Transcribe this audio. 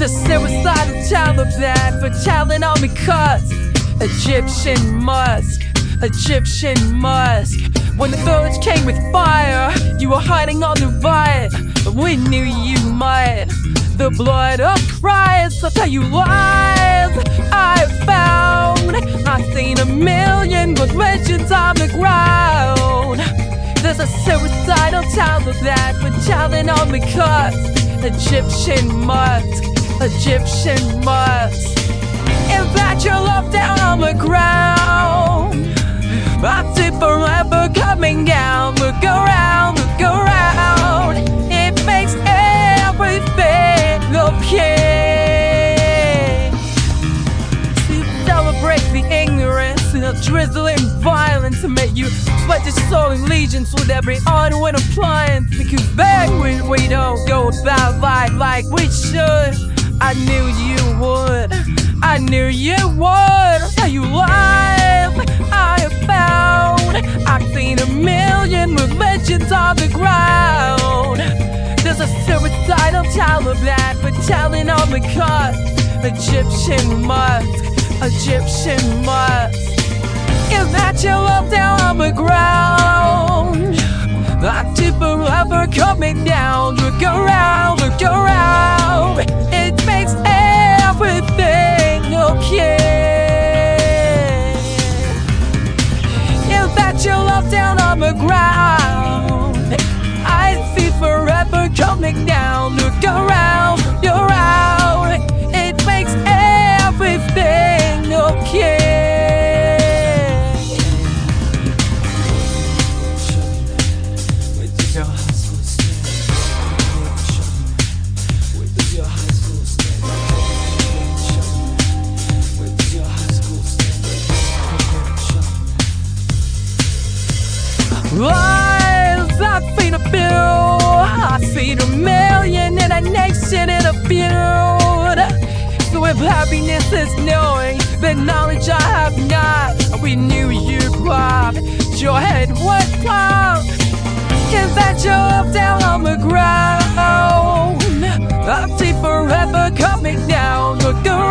It's a suicidal Taliban for telling on me cuts. Egyptian Musk, Egyptian Musk. When the village came with fire, you were hiding on the. But we knew you might. The blood of Christ, I'll tell you lies I found. I've seen a million good legends on the ground. There's a suicidal Taliban for telling on me cuts. Egyptian Musk, Egyptian Musk. In fact, you're left down on the ground. I see forever coming down. Look around, look around. It makes everything okay. To celebrate the ignorance and the drizzling violence to make you sweat your soul allegiance with every unwin appliance. Because back when we don't go about life like we should, I knew you would. I knew you would. I'll you lies I have found. I've seen a million religions on the ground. There's a suicidal Taliban for telling on the cut. Egyptian Musk, Egyptian Musk. Is that your love down on the ground? I see forever coming down. Look around, look around. It makes everything okay. Happiness is knowing, then knowledge I have not. We knew you robbed. Your head was wrong. Is that your up down on the ground? I see forever coming down. Look around,